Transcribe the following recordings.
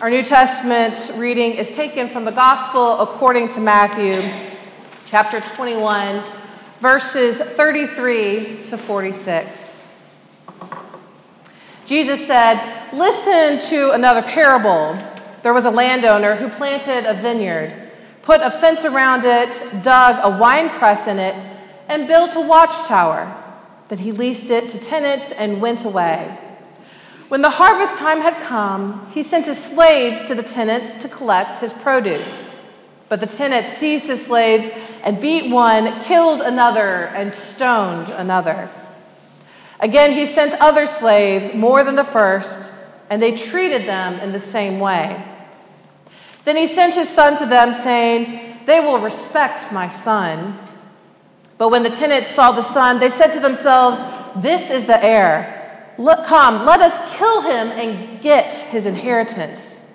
Our New Testament reading is taken from the Gospel according to Matthew, chapter 21, verses 33 to 46. Jesus said, Listen to another parable. There was a landowner who planted a vineyard, put a fence around it, dug a wine press in it, and built a watchtower. Then he leased it to tenants and went away. When the harvest time had come, he sent his slaves to the tenants to collect his produce. But the tenants seized his slaves and beat one, killed another, and stoned another. Again, he sent other slaves, more than the first, and they treated them in the same way. Then he sent his son to them, saying, They will respect my son. But when the tenants saw the son, they said to themselves, This is the heir. Let, come, let us kill him and get his inheritance.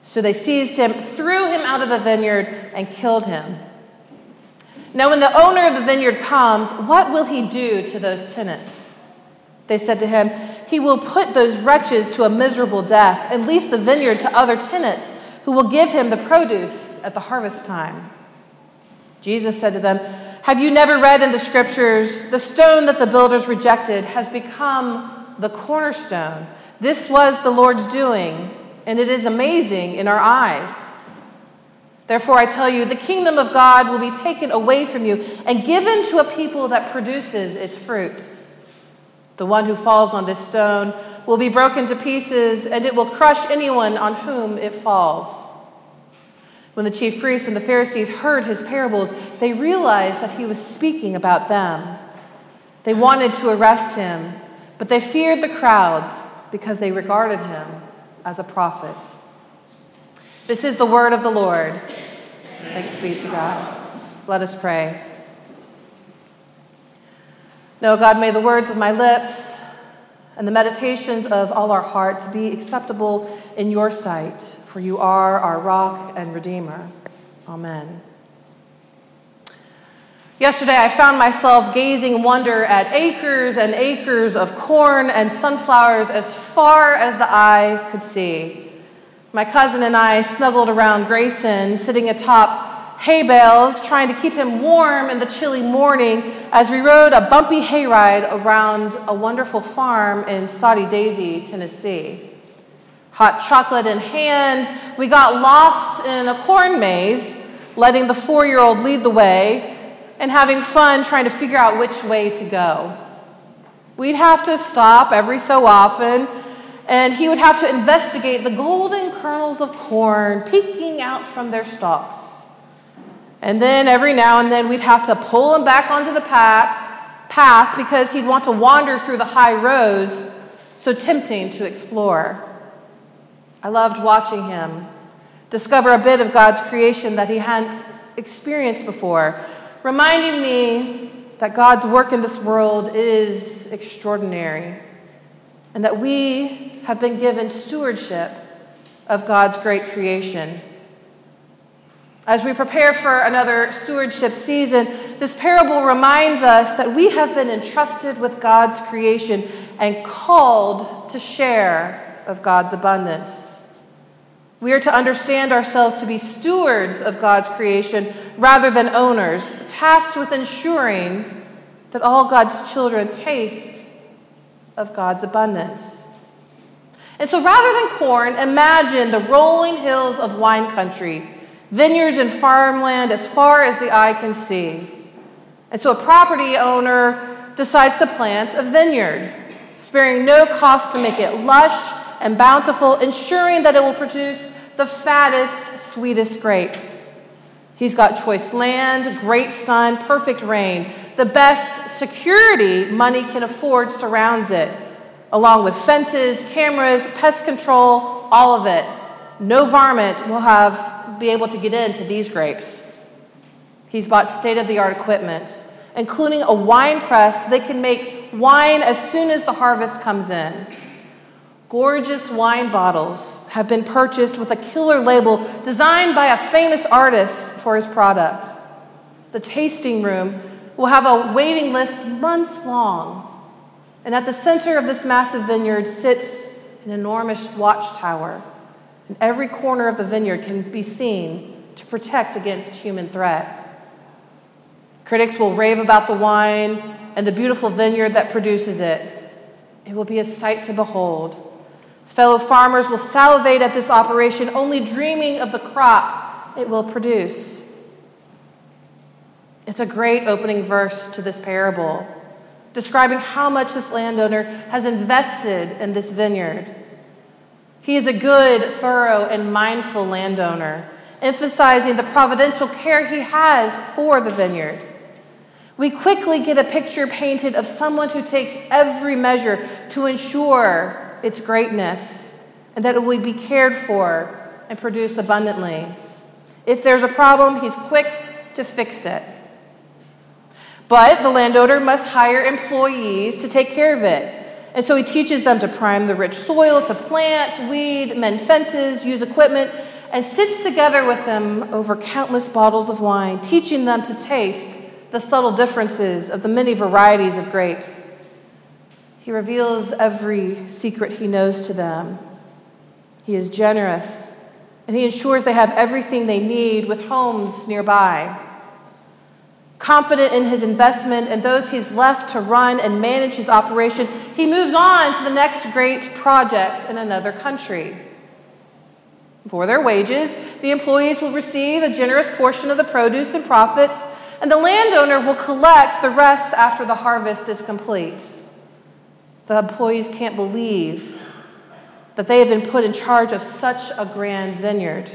So they seized him, threw him out of the vineyard, and killed him. Now, when the owner of the vineyard comes, what will he do to those tenants? They said to him, He will put those wretches to a miserable death and lease the vineyard to other tenants who will give him the produce at the harvest time. Jesus said to them, Have you never read in the scriptures, the stone that the builders rejected has become the cornerstone. This was the Lord's doing, and it is amazing in our eyes. Therefore, I tell you, the kingdom of God will be taken away from you and given to a people that produces its fruits. The one who falls on this stone will be broken to pieces, and it will crush anyone on whom it falls. When the chief priests and the Pharisees heard his parables, they realized that he was speaking about them. They wanted to arrest him but they feared the crowds because they regarded him as a prophet. This is the word of the Lord. Thanks be to God. Let us pray. No, God, may the words of my lips and the meditations of all our hearts be acceptable in your sight, for you are our rock and redeemer. Amen. Yesterday, I found myself gazing wonder at acres and acres of corn and sunflowers as far as the eye could see. My cousin and I snuggled around Grayson, sitting atop hay bales, trying to keep him warm in the chilly morning as we rode a bumpy hayride around a wonderful farm in Soddy Daisy, Tennessee. Hot chocolate in hand, we got lost in a corn maze, letting the four year old lead the way and having fun trying to figure out which way to go. We'd have to stop every so often, and he would have to investigate the golden kernels of corn peeking out from their stalks. And then every now and then we'd have to pull him back onto the path, path because he'd want to wander through the high rows so tempting to explore. I loved watching him discover a bit of God's creation that he hadn't experienced before reminding me that God's work in this world is extraordinary and that we have been given stewardship of God's great creation. As we prepare for another stewardship season, this parable reminds us that we have been entrusted with God's creation and called to share of God's abundance. We are to understand ourselves to be stewards of God's creation rather than owners, tasked with ensuring that all God's children taste of God's abundance. And so rather than corn, imagine the rolling hills of wine country, vineyards and farmland as far as the eye can see. And so a property owner decides to plant a vineyard, sparing no cost to make it lush and bountiful, ensuring that it will produce the fattest, sweetest grapes. He's got choice land, great sun, perfect rain. The best security money can afford surrounds it, along with fences, cameras, pest control, all of it. No varmint will have be able to get into these grapes. He's bought state-of-the-art equipment, including a wine press so they can make wine as soon as the harvest comes in. Gorgeous wine bottles have been purchased with a killer label designed by a famous artist for his product. The tasting room will have a waiting list months long. And at the center of this massive vineyard sits an enormous watchtower, and every corner of the vineyard can be seen to protect against human threat. Critics will rave about the wine and the beautiful vineyard that produces it. It will be a sight to behold. Fellow farmers will salivate at this operation, only dreaming of the crop it will produce. It's a great opening verse to this parable, describing how much this landowner has invested in this vineyard. He is a good, thorough, and mindful landowner, emphasizing the providential care he has for the vineyard. We quickly get a picture painted of someone who takes every measure to ensure its greatness and that it will be cared for and produce abundantly. If there's a problem, he's quick to fix it. But the landowner must hire employees to take care of it. And so he teaches them to prime the rich soil, to plant, weed, mend fences, use equipment, and sits together with them over countless bottles of wine, teaching them to taste the subtle differences of the many varieties of grapes. He reveals every secret he knows to them. He is generous, and he ensures they have everything they need with homes nearby. Confident in his investment and those he's left to run and manage his operation, he moves on to the next great project in another country. For their wages, the employees will receive a generous portion of the produce and profits, and the landowner will collect the rest after the harvest is complete. The employees can't believe that they have been put in charge of such a grand vineyard.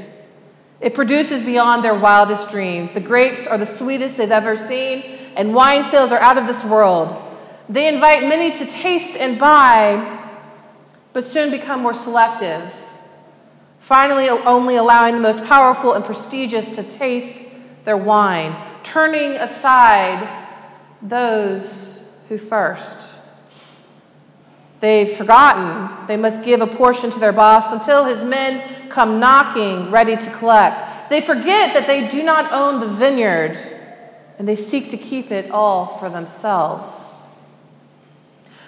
It produces beyond their wildest dreams. The grapes are the sweetest they've ever seen, and wine sales are out of this world. They invite many to taste and buy, but soon become more selective, finally, only allowing the most powerful and prestigious to taste their wine, turning aside those who thirst. They've forgotten they must give a portion to their boss until his men come knocking, ready to collect. They forget that they do not own the vineyard and they seek to keep it all for themselves.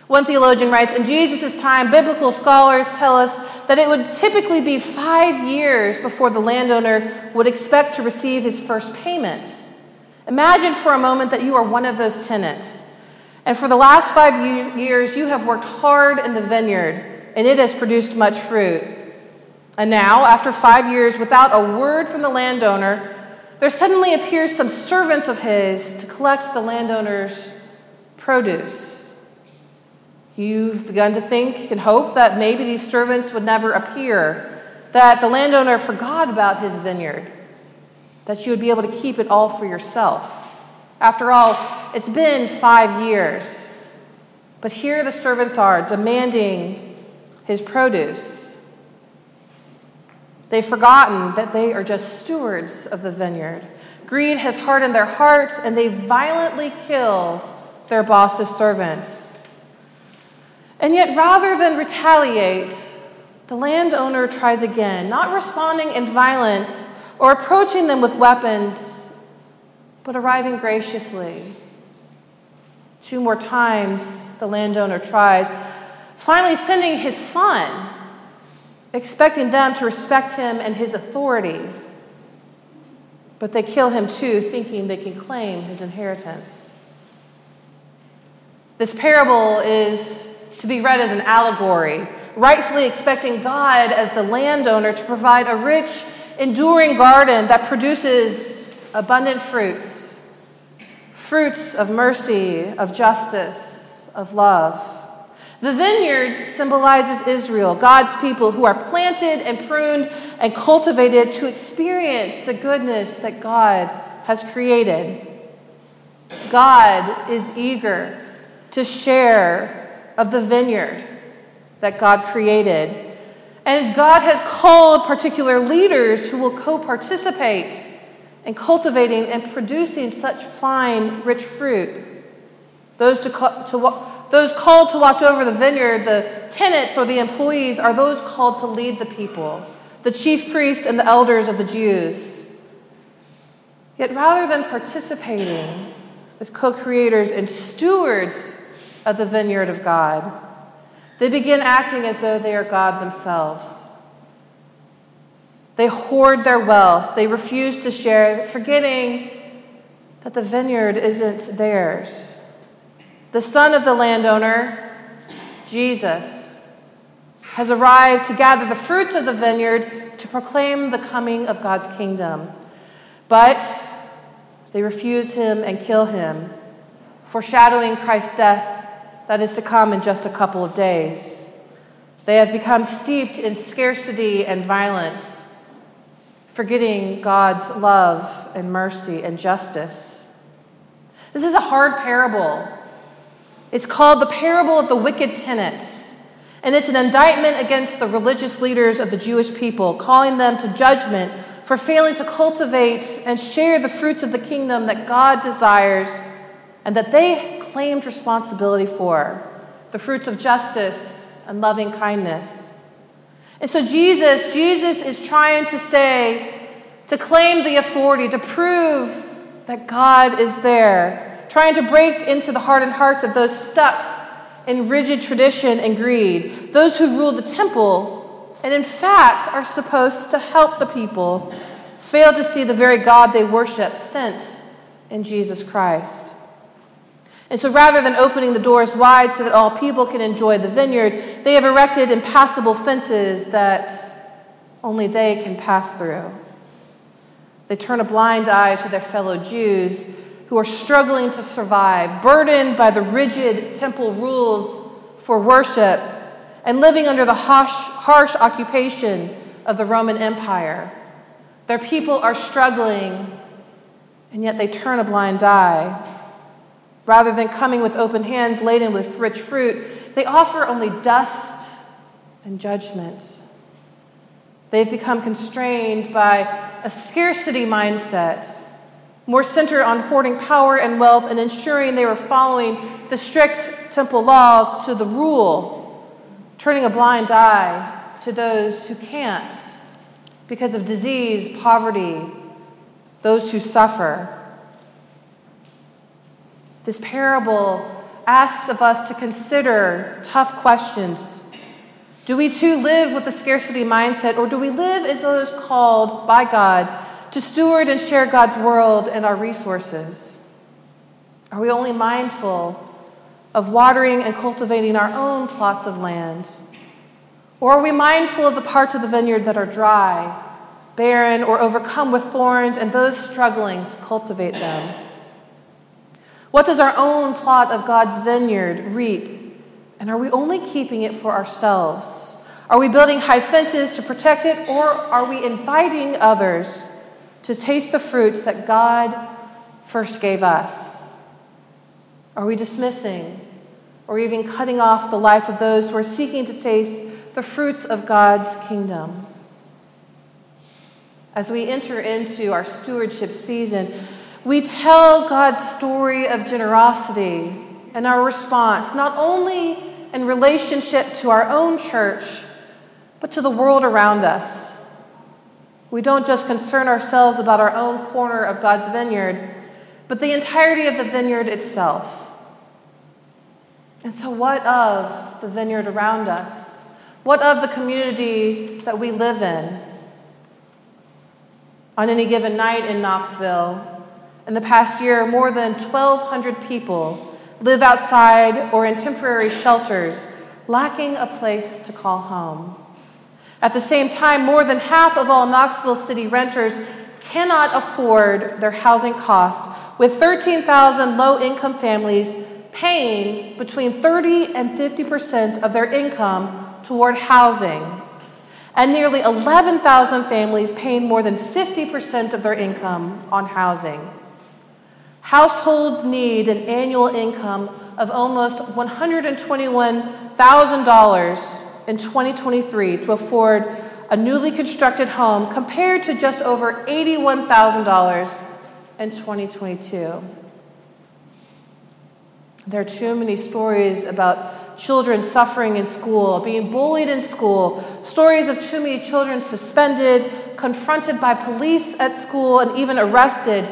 One theologian writes In Jesus' time, biblical scholars tell us that it would typically be five years before the landowner would expect to receive his first payment. Imagine for a moment that you are one of those tenants. And for the last five years, you have worked hard in the vineyard, and it has produced much fruit. And now, after five years, without a word from the landowner, there suddenly appears some servants of his to collect the landowner's produce. You've begun to think and hope that maybe these servants would never appear, that the landowner forgot about his vineyard, that you would be able to keep it all for yourself. After all, it's been five years. But here the servants are demanding his produce. They've forgotten that they are just stewards of the vineyard. Greed has hardened their hearts, and they violently kill their boss's servants. And yet, rather than retaliate, the landowner tries again, not responding in violence or approaching them with weapons but arriving graciously. Two more times, the landowner tries, finally sending his son, expecting them to respect him and his authority. But they kill him too, thinking they can claim his inheritance. This parable is to be read as an allegory, rightfully expecting God as the landowner to provide a rich, enduring garden that produces abundant fruits, fruits of mercy, of justice, of love. The vineyard symbolizes Israel, God's people who are planted and pruned and cultivated to experience the goodness that God has created. God is eager to share of the vineyard that God created. And God has called particular leaders who will co participate and cultivating and producing such fine, rich fruit. Those, to, to, those called to watch over the vineyard, the tenants or the employees, are those called to lead the people, the chief priests and the elders of the Jews. Yet rather than participating as co creators and stewards of the vineyard of God, they begin acting as though they are God themselves. They hoard their wealth. They refuse to share, forgetting that the vineyard isn't theirs. The son of the landowner, Jesus, has arrived to gather the fruits of the vineyard to proclaim the coming of God's kingdom. But they refuse him and kill him, foreshadowing Christ's death that is to come in just a couple of days. They have become steeped in scarcity and violence forgetting God's love and mercy and justice. This is a hard parable. It's called the parable of the wicked tenants, and it's an indictment against the religious leaders of the Jewish people, calling them to judgment for failing to cultivate and share the fruits of the kingdom that God desires and that they claimed responsibility for the fruits of justice and loving kindness. And so Jesus, Jesus is trying to say, to claim the authority, to prove that God is there, trying to break into the hardened hearts of those stuck in rigid tradition and greed, those who rule the temple, and in fact are supposed to help the people fail to see the very God they worship sent in Jesus Christ. And so rather than opening the doors wide so that all people can enjoy the vineyard, they have erected impassable fences that only they can pass through. They turn a blind eye to their fellow Jews who are struggling to survive, burdened by the rigid temple rules for worship and living under the harsh, harsh occupation of the Roman Empire. Their people are struggling, and yet they turn a blind eye. Rather than coming with open hands laden with rich fruit, they offer only dust and judgment. They've become constrained by a scarcity mindset, more centered on hoarding power and wealth and ensuring they were following the strict temple law to the rule, turning a blind eye to those who can't because of disease, poverty, those who suffer. This parable asks of us to consider tough questions. Do we too live with a scarcity mindset, or do we live as those called by God to steward and share God's world and our resources? Are we only mindful of watering and cultivating our own plots of land? Or are we mindful of the parts of the vineyard that are dry, barren, or overcome with thorns and those struggling to cultivate them? What does our own plot of God's vineyard reap? And are we only keeping it for ourselves? Are we building high fences to protect it, or are we inviting others to taste the fruits that God first gave us? Are we dismissing or even cutting off the life of those who are seeking to taste the fruits of God's kingdom? As we enter into our stewardship season, we tell God's story of generosity and our response, not only in relationship to our own church, but to the world around us. We don't just concern ourselves about our own corner of God's vineyard, but the entirety of the vineyard itself. And so, what of the vineyard around us? What of the community that we live in? On any given night in Knoxville, in the past year, more than 1,200 people live outside or in temporary shelters, lacking a place to call home. At the same time, more than half of all Knoxville City renters cannot afford their housing cost, with 13,000 low income families paying between 30 and 50% of their income toward housing, and nearly 11,000 families paying more than 50% of their income on housing. Households need an annual income of almost $121,000 in 2023 to afford a newly constructed home compared to just over $81,000 in 2022. There are too many stories about children suffering in school, being bullied in school, stories of too many children suspended, confronted by police at school, and even arrested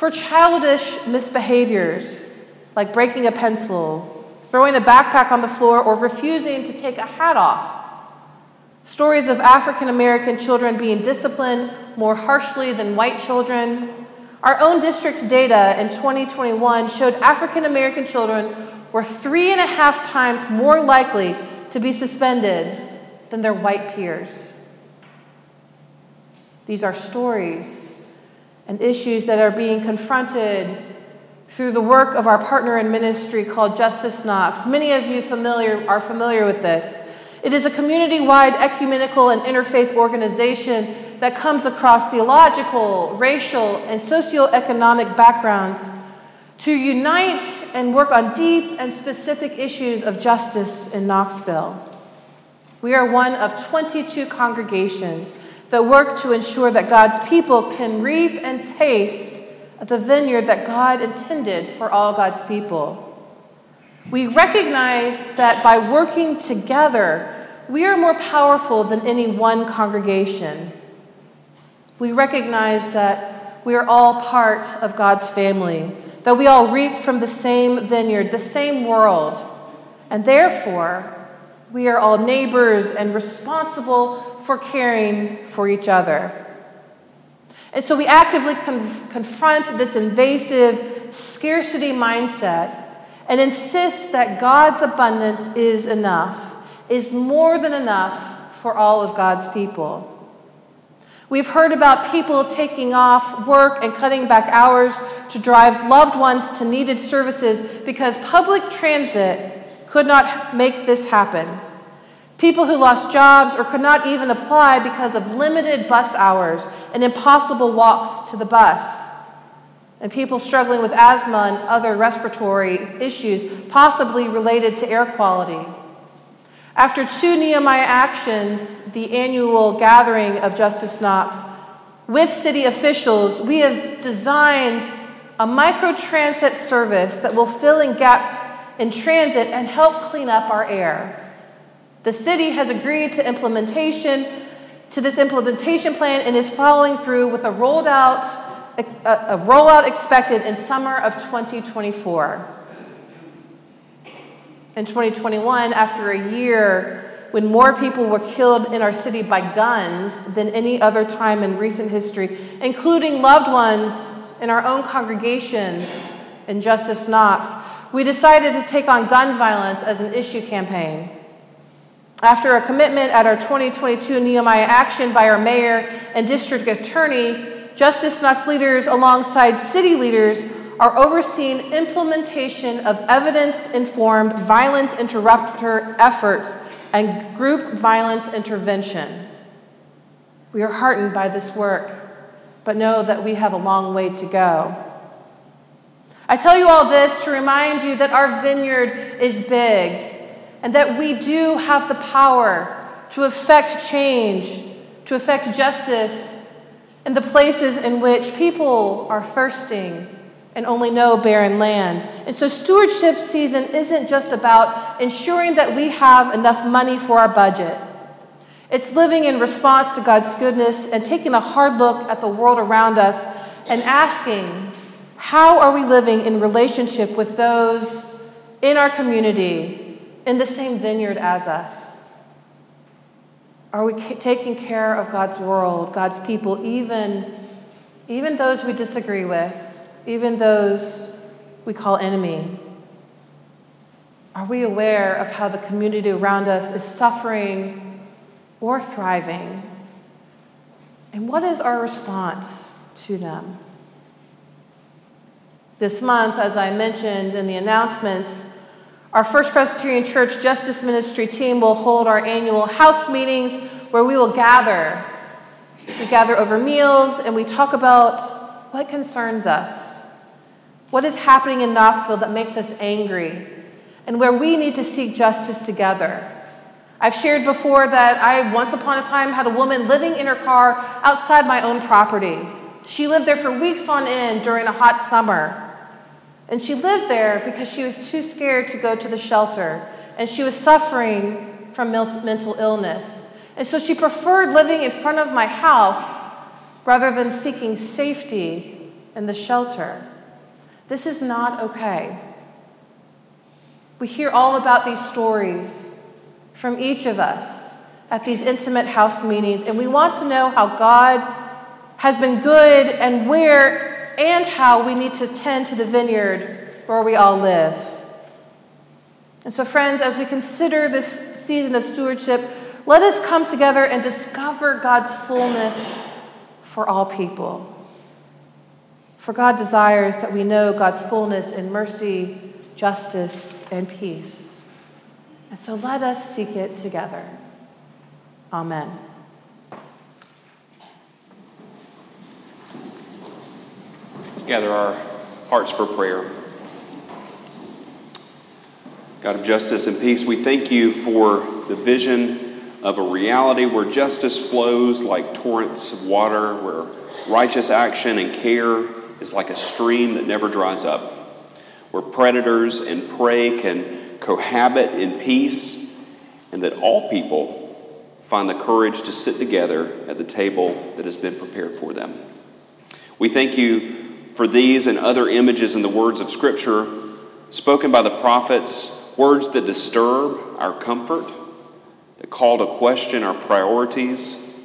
for childish misbehaviors like breaking a pencil, throwing a backpack on the floor, or refusing to take a hat off. Stories of African American children being disciplined more harshly than white children. Our own district's data in 2021 showed African American children were three and a half times more likely to be suspended than their white peers. These are stories and issues that are being confronted through the work of our partner in ministry called Justice Knox. Many of you familiar, are familiar with this. It is a community wide ecumenical and interfaith organization that comes across theological, racial, and socioeconomic backgrounds to unite and work on deep and specific issues of justice in Knoxville. We are one of 22 congregations that work to ensure that God's people can reap and taste the vineyard that God intended for all God's people. We recognize that by working together, we are more powerful than any one congregation. We recognize that we are all part of God's family, that we all reap from the same vineyard, the same world, and therefore, we are all neighbors and responsible for caring for each other. And so we actively conf- confront this invasive scarcity mindset and insist that God's abundance is enough, is more than enough for all of God's people. We've heard about people taking off work and cutting back hours to drive loved ones to needed services because public transit could not make this happen. People who lost jobs or could not even apply because of limited bus hours and impossible walks to the bus. And people struggling with asthma and other respiratory issues, possibly related to air quality. After two Nehemiah actions, the annual gathering of Justice Knox, with city officials, we have designed a microtransit service that will fill in gaps in transit and help clean up our air. The city has agreed to implementation to this implementation plan and is following through with a rolled out a, a rollout expected in summer of 2024. In 2021, after a year when more people were killed in our city by guns than any other time in recent history, including loved ones in our own congregations in Justice Knox, we decided to take on gun violence as an issue campaign. After a commitment at our 2022 Nehemiah Action by our mayor and district attorney, Justice Knox leaders, alongside city leaders, are overseeing implementation of evidence informed violence interrupter efforts and group violence intervention. We are heartened by this work, but know that we have a long way to go. I tell you all this to remind you that our vineyard is big and that we do have the power to affect change, to affect justice in the places in which people are thirsting and only know barren land. And so, stewardship season isn't just about ensuring that we have enough money for our budget. It's living in response to God's goodness and taking a hard look at the world around us and asking, how are we living in relationship with those in our community in the same vineyard as us? Are we taking care of God's world, God's people, even, even those we disagree with, even those we call enemy? Are we aware of how the community around us is suffering or thriving? And what is our response to them? This month, as I mentioned in the announcements, our First Presbyterian Church Justice Ministry team will hold our annual house meetings where we will gather. We gather over meals and we talk about what concerns us, what is happening in Knoxville that makes us angry, and where we need to seek justice together. I've shared before that I once upon a time had a woman living in her car outside my own property. She lived there for weeks on end during a hot summer. And she lived there because she was too scared to go to the shelter, and she was suffering from mental illness. And so she preferred living in front of my house rather than seeking safety in the shelter. This is not okay. We hear all about these stories from each of us at these intimate house meetings, and we want to know how God has been good and where and how we need to tend to the vineyard where we all live. And so, friends, as we consider this season of stewardship, let us come together and discover God's fullness for all people. For God desires that we know God's fullness in mercy, justice, and peace. And so let us seek it together. Amen. Let's gather our hearts for prayer. God of justice and peace, we thank you for the vision of a reality where justice flows like torrents of water, where righteous action and care is like a stream that never dries up, where predators and prey can cohabit in peace, and that all people find the courage to sit together at the table that has been prepared for them. We thank you for these and other images in the words of Scripture spoken by the prophets, words that disturb our comfort, that call to question our priorities,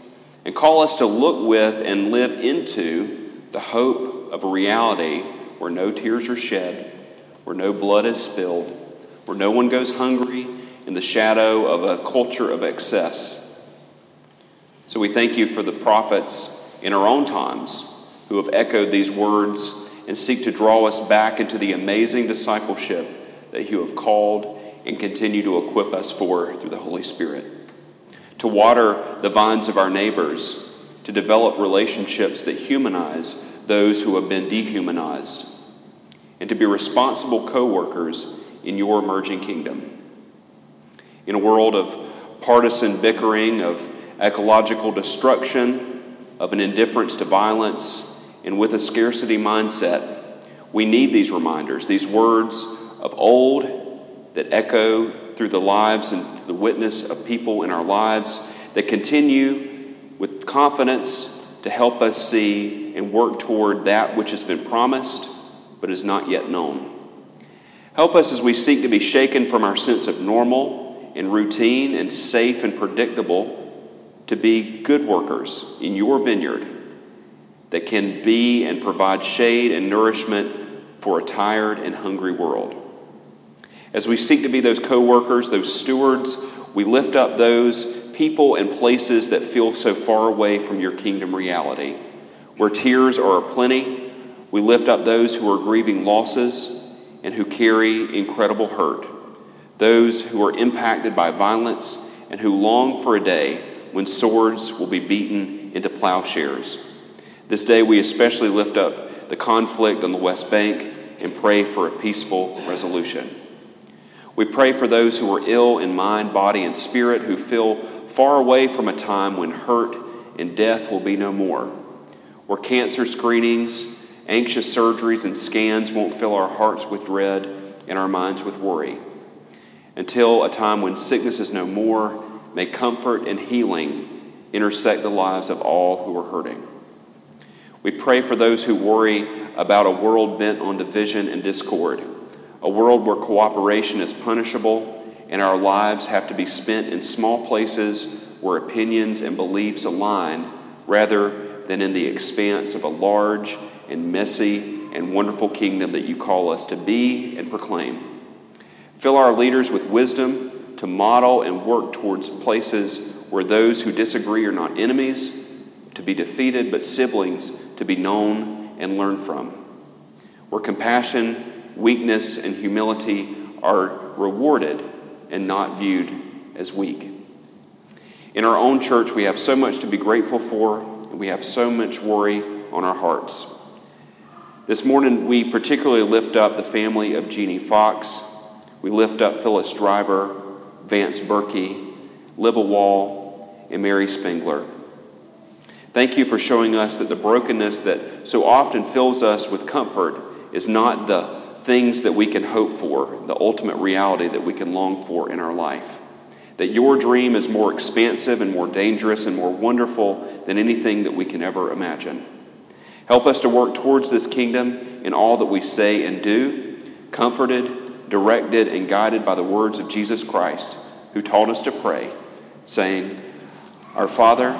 and call us to look with and live into the hope of a reality where no tears are shed, where no blood is spilled, where no one goes hungry in the shadow of a culture of excess. So we thank you for the prophets in our own times who have echoed these words and seek to draw us back into the amazing discipleship that you have called and continue to equip us for through the Holy Spirit. To water the vines of our neighbors, to develop relationships that humanize those who have been dehumanized, and to be responsible co workers in your emerging kingdom. In a world of partisan bickering, of ecological destruction, of an indifference to violence, and with a scarcity mindset, we need these reminders, these words of old that echo through the lives and the witness of people in our lives that continue with confidence to help us see and work toward that which has been promised but is not yet known. Help us as we seek to be shaken from our sense of normal and routine and safe and predictable to be good workers in your vineyard that can be and provide shade and nourishment for a tired and hungry world. As we seek to be those co workers, those stewards, we lift up those people and places that feel so far away from your kingdom reality. Where tears are aplenty, we lift up those who are grieving losses and who carry incredible hurt, those who are impacted by violence and who long for a day when swords will be beaten into plowshares. This day, we especially lift up the conflict on the West Bank and pray for a peaceful resolution. We pray for those who are ill in mind, body, and spirit, who feel far away from a time when hurt and death will be no more, where cancer screenings, anxious surgeries, and scans won't fill our hearts with dread and our minds with worry, until a time when sickness is no more may comfort and healing intersect the lives of all who are hurting. We pray for those who worry about a world bent on division and discord, a world where cooperation is punishable and our lives have to be spent in small places where opinions and beliefs align rather than in the expanse of a large and messy and wonderful kingdom that you call us to be and proclaim. Fill our leaders with wisdom to model and work towards places where those who disagree are not enemies, to be defeated, but siblings to be known and learned from. Where compassion, weakness, and humility are rewarded and not viewed as weak. In our own church, we have so much to be grateful for, and we have so much worry on our hearts. This morning, we particularly lift up the family of Jeannie Fox. We lift up Phyllis Driver, Vance Berkey, Libba Wall, and Mary Spengler. Thank you for showing us that the brokenness that so often fills us with comfort is not the things that we can hope for, the ultimate reality that we can long for in our life. That your dream is more expansive and more dangerous and more wonderful than anything that we can ever imagine. Help us to work towards this kingdom in all that we say and do, comforted directed, and guided by the words of Jesus Christ, who taught us to pray, saying, Our Father,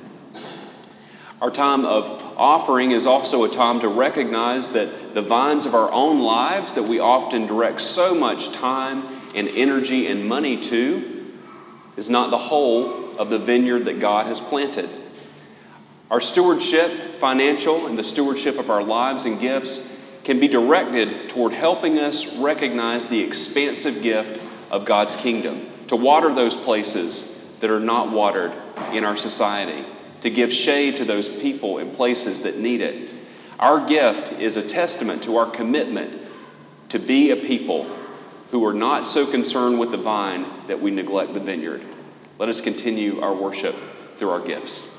Our time of offering is also a time to recognize that the vines of our own lives that we often direct so much time and energy and money to is not the whole of the vineyard that God has planted. Our stewardship, financial, and the stewardship of our lives and gifts can be directed toward helping us recognize the expansive gift of God's kingdom, to water those places that are not watered in our society, to give shade to those people and places that need it. Our gift is a testament to our commitment to be a people who are not so concerned with the vine that we neglect the vineyard. Let us continue our worship through our gifts.